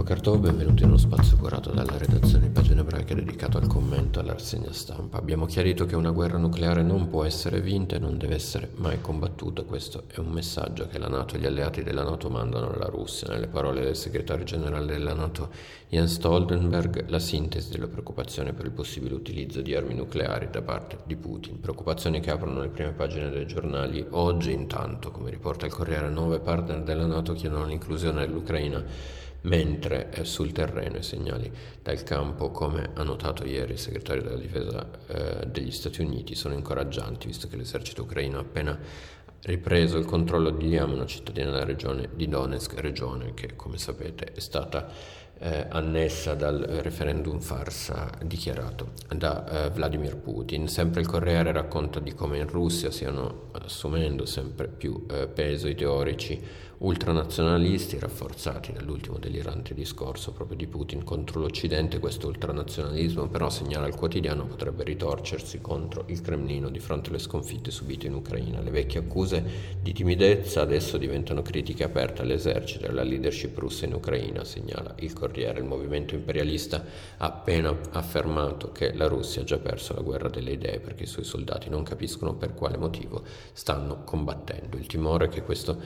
Bocartò, benvenuti in uno spazio curato dalla redazione di Pagine Ebraiche dedicato al commento alla rassegna stampa. Abbiamo chiarito che una guerra nucleare non può essere vinta e non deve essere mai combattuta. Questo è un messaggio che la Nato e gli alleati della Nato mandano alla Russia. Nelle parole del segretario generale della Nato Jens Stoltenberg, la sintesi della preoccupazione per il possibile utilizzo di armi nucleari da parte di Putin. Preoccupazioni che aprono le prime pagine dei giornali. Oggi, intanto, come riporta il Corriere, nove partner della Nato chiedono l'inclusione dell'Ucraina mentre sul terreno i segnali dal campo, come ha notato ieri il segretario della difesa eh, degli Stati Uniti, sono incoraggianti, visto che l'esercito ucraino ha appena ripreso il controllo di Liam, una cittadina della regione di Donetsk, regione che come sapete è stata eh, annessa dal referendum farsa dichiarato da eh, Vladimir Putin. Sempre il Corriere racconta di come in Russia stiano assumendo sempre più eh, peso i teorici ultranazionalisti rafforzati dall'ultimo delirante discorso proprio di Putin contro l'Occidente. Questo ultranazionalismo però segnala il quotidiano potrebbe ritorcersi contro il Cremlino di fronte alle sconfitte subite in Ucraina. Le vecchie accuse di timidezza adesso diventano critiche aperte all'esercito e alla leadership russa in Ucraina, segnala il Corriere Corriere, il movimento imperialista ha appena affermato che la Russia ha già perso la guerra delle idee perché i suoi soldati non capiscono per quale motivo stanno combattendo. Il timore è che questo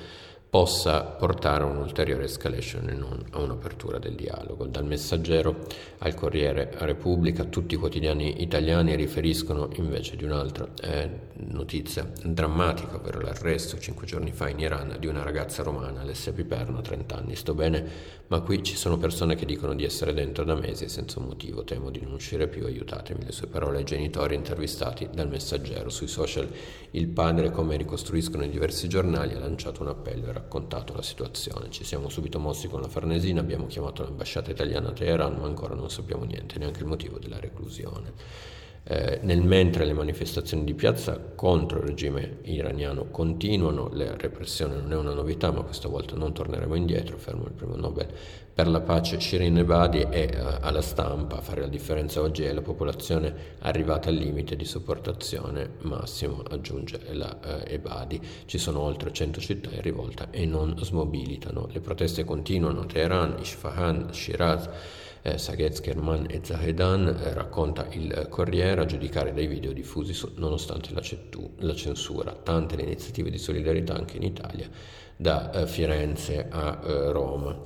possa portare a un'ulteriore escalation e non a un'apertura del dialogo. Dal messaggero al Corriere Repubblica, tutti i quotidiani italiani riferiscono invece di un'altra eh, notizia drammatica, ovvero l'arresto cinque giorni fa in Iran di una ragazza romana, Alessia Piperno, 30 anni. Sto bene, ma qui ci sono persone che dicono di essere dentro da mesi senza un motivo, temo di non uscire più, aiutatemi. Le sue parole ai genitori intervistati dal messaggero. Sui social il padre, come ricostruiscono i diversi giornali, ha lanciato un appello raccontato la situazione. Ci siamo subito mossi con la Farnesina, abbiamo chiamato l'ambasciata italiana a Teheran, ma ancora non sappiamo niente, neanche il motivo della reclusione. Eh, nel mentre le manifestazioni di piazza contro il regime iraniano continuano, la repressione non è una novità, ma questa volta non torneremo indietro, fermo il primo Nobel per la pace Shirin Ebadi e eh, alla stampa a fare la differenza oggi è la popolazione arrivata al limite di sopportazione massimo, aggiunge la eh, Ebadi. Ci sono oltre 100 città in rivolta e non smobilitano. Le proteste continuano Teheran, Isfahan, Shiraz, eh, Saghez Kerman e Zahedan, eh, racconta il Corriere, a giudicare dai video diffusi su, nonostante la, cettu, la, censura. Tante le iniziative di solidarietà anche in Italia, da eh, Firenze a eh, Roma.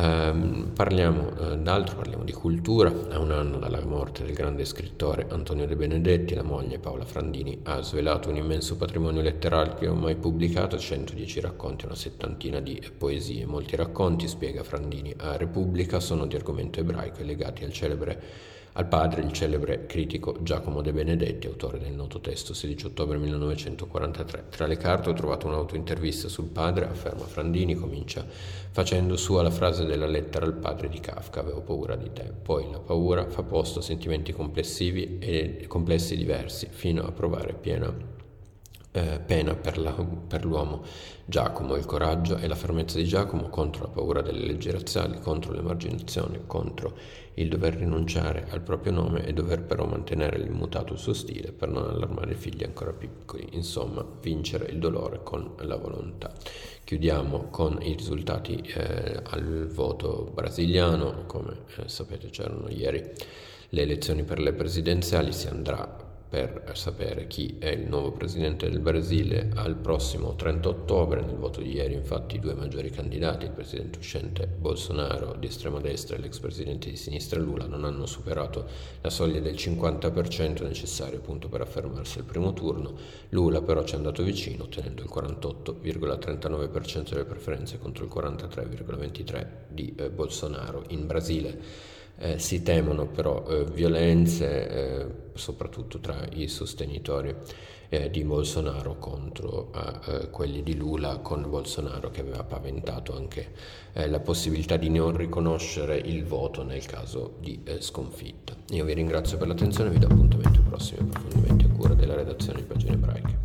Um, parliamo uh, d'altro, parliamo di cultura. A un anno dalla morte del grande scrittore Antonio De Benedetti, la moglie Paola Frandini ha svelato un immenso patrimonio letterario mai pubblicato, 110 racconti, una settantina di poesie. Molti racconti, spiega Frandini a Repubblica, sono di argomento ebraico e legati al celebre al padre il celebre critico Giacomo De Benedetti, autore del noto testo 16 ottobre 1943. Tra le carte ho trovato un'autointervista sul padre, afferma Frandini, comincia facendo sua la frase della lettera al padre di Kafka, avevo paura di te. Poi la paura fa posto a sentimenti complessivi e complessi diversi, fino a provare piena eh, pena per, la, per, l'uomo Giacomo, il coraggio e la fermezza di Giacomo contro la paura delle leggi razziali, contro l'emarginazione, contro il dover rinunciare al proprio nome e dover però mantenere l'immutato il suo stile per non allarmare i figli ancora piccoli, insomma vincere il dolore con la volontà. Chiudiamo con i risultati eh, al voto brasiliano, come eh, sapete c'erano ieri le elezioni per le presidenziali, si andrà per sapere chi è il nuovo presidente del Brasile al prossimo 30 ottobre. Nel voto di ieri, infatti, i due maggiori candidati, il presidente uscente Bolsonaro di estrema destra e l'ex presidente di sinistra Lula, non hanno superato la soglia del 50% necessario appunto per affermarsi al primo turno. Lula però ci è andato vicino, ottenendo il 48,39% delle preferenze contro il 43,23% di eh, Bolsonaro. In Brasile eh, si temono però eh, violenze, eh, soprattutto tra i sostenitori eh, di Bolsonaro contro eh, quelli di Lula, con Bolsonaro che aveva paventato anche eh, la possibilità di non riconoscere il voto nel caso di sconfitta. Io vi ringrazio per l'attenzione e vi do appuntamento ai prossimi approfondimenti a cura della redazione di Pagine Ebraiche.